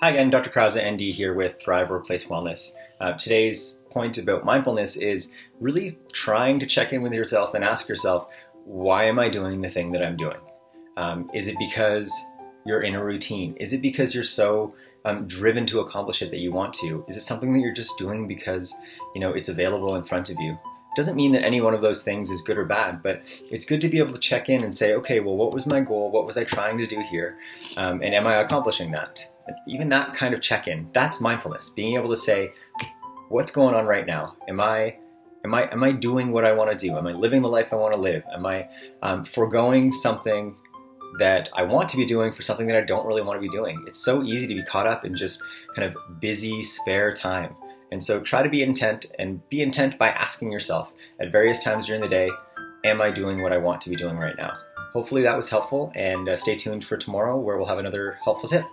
Hi again, Dr. Krause, ND here with Thrive Workplace Wellness. Uh, today's point about mindfulness is really trying to check in with yourself and ask yourself, why am I doing the thing that I'm doing? Um, is it because you're in a routine? Is it because you're so um, driven to accomplish it that you want to? Is it something that you're just doing because you know it's available in front of you? Doesn't mean that any one of those things is good or bad, but it's good to be able to check in and say, okay, well, what was my goal? What was I trying to do here? Um, and am I accomplishing that? Even that kind of check-in, that's mindfulness. Being able to say, what's going on right now? Am I am I am I doing what I want to do? Am I living the life I want to live? Am I um, foregoing something that I want to be doing for something that I don't really want to be doing? It's so easy to be caught up in just kind of busy spare time. And so try to be intent and be intent by asking yourself at various times during the day, am I doing what I want to be doing right now? Hopefully that was helpful and uh, stay tuned for tomorrow where we'll have another helpful tip.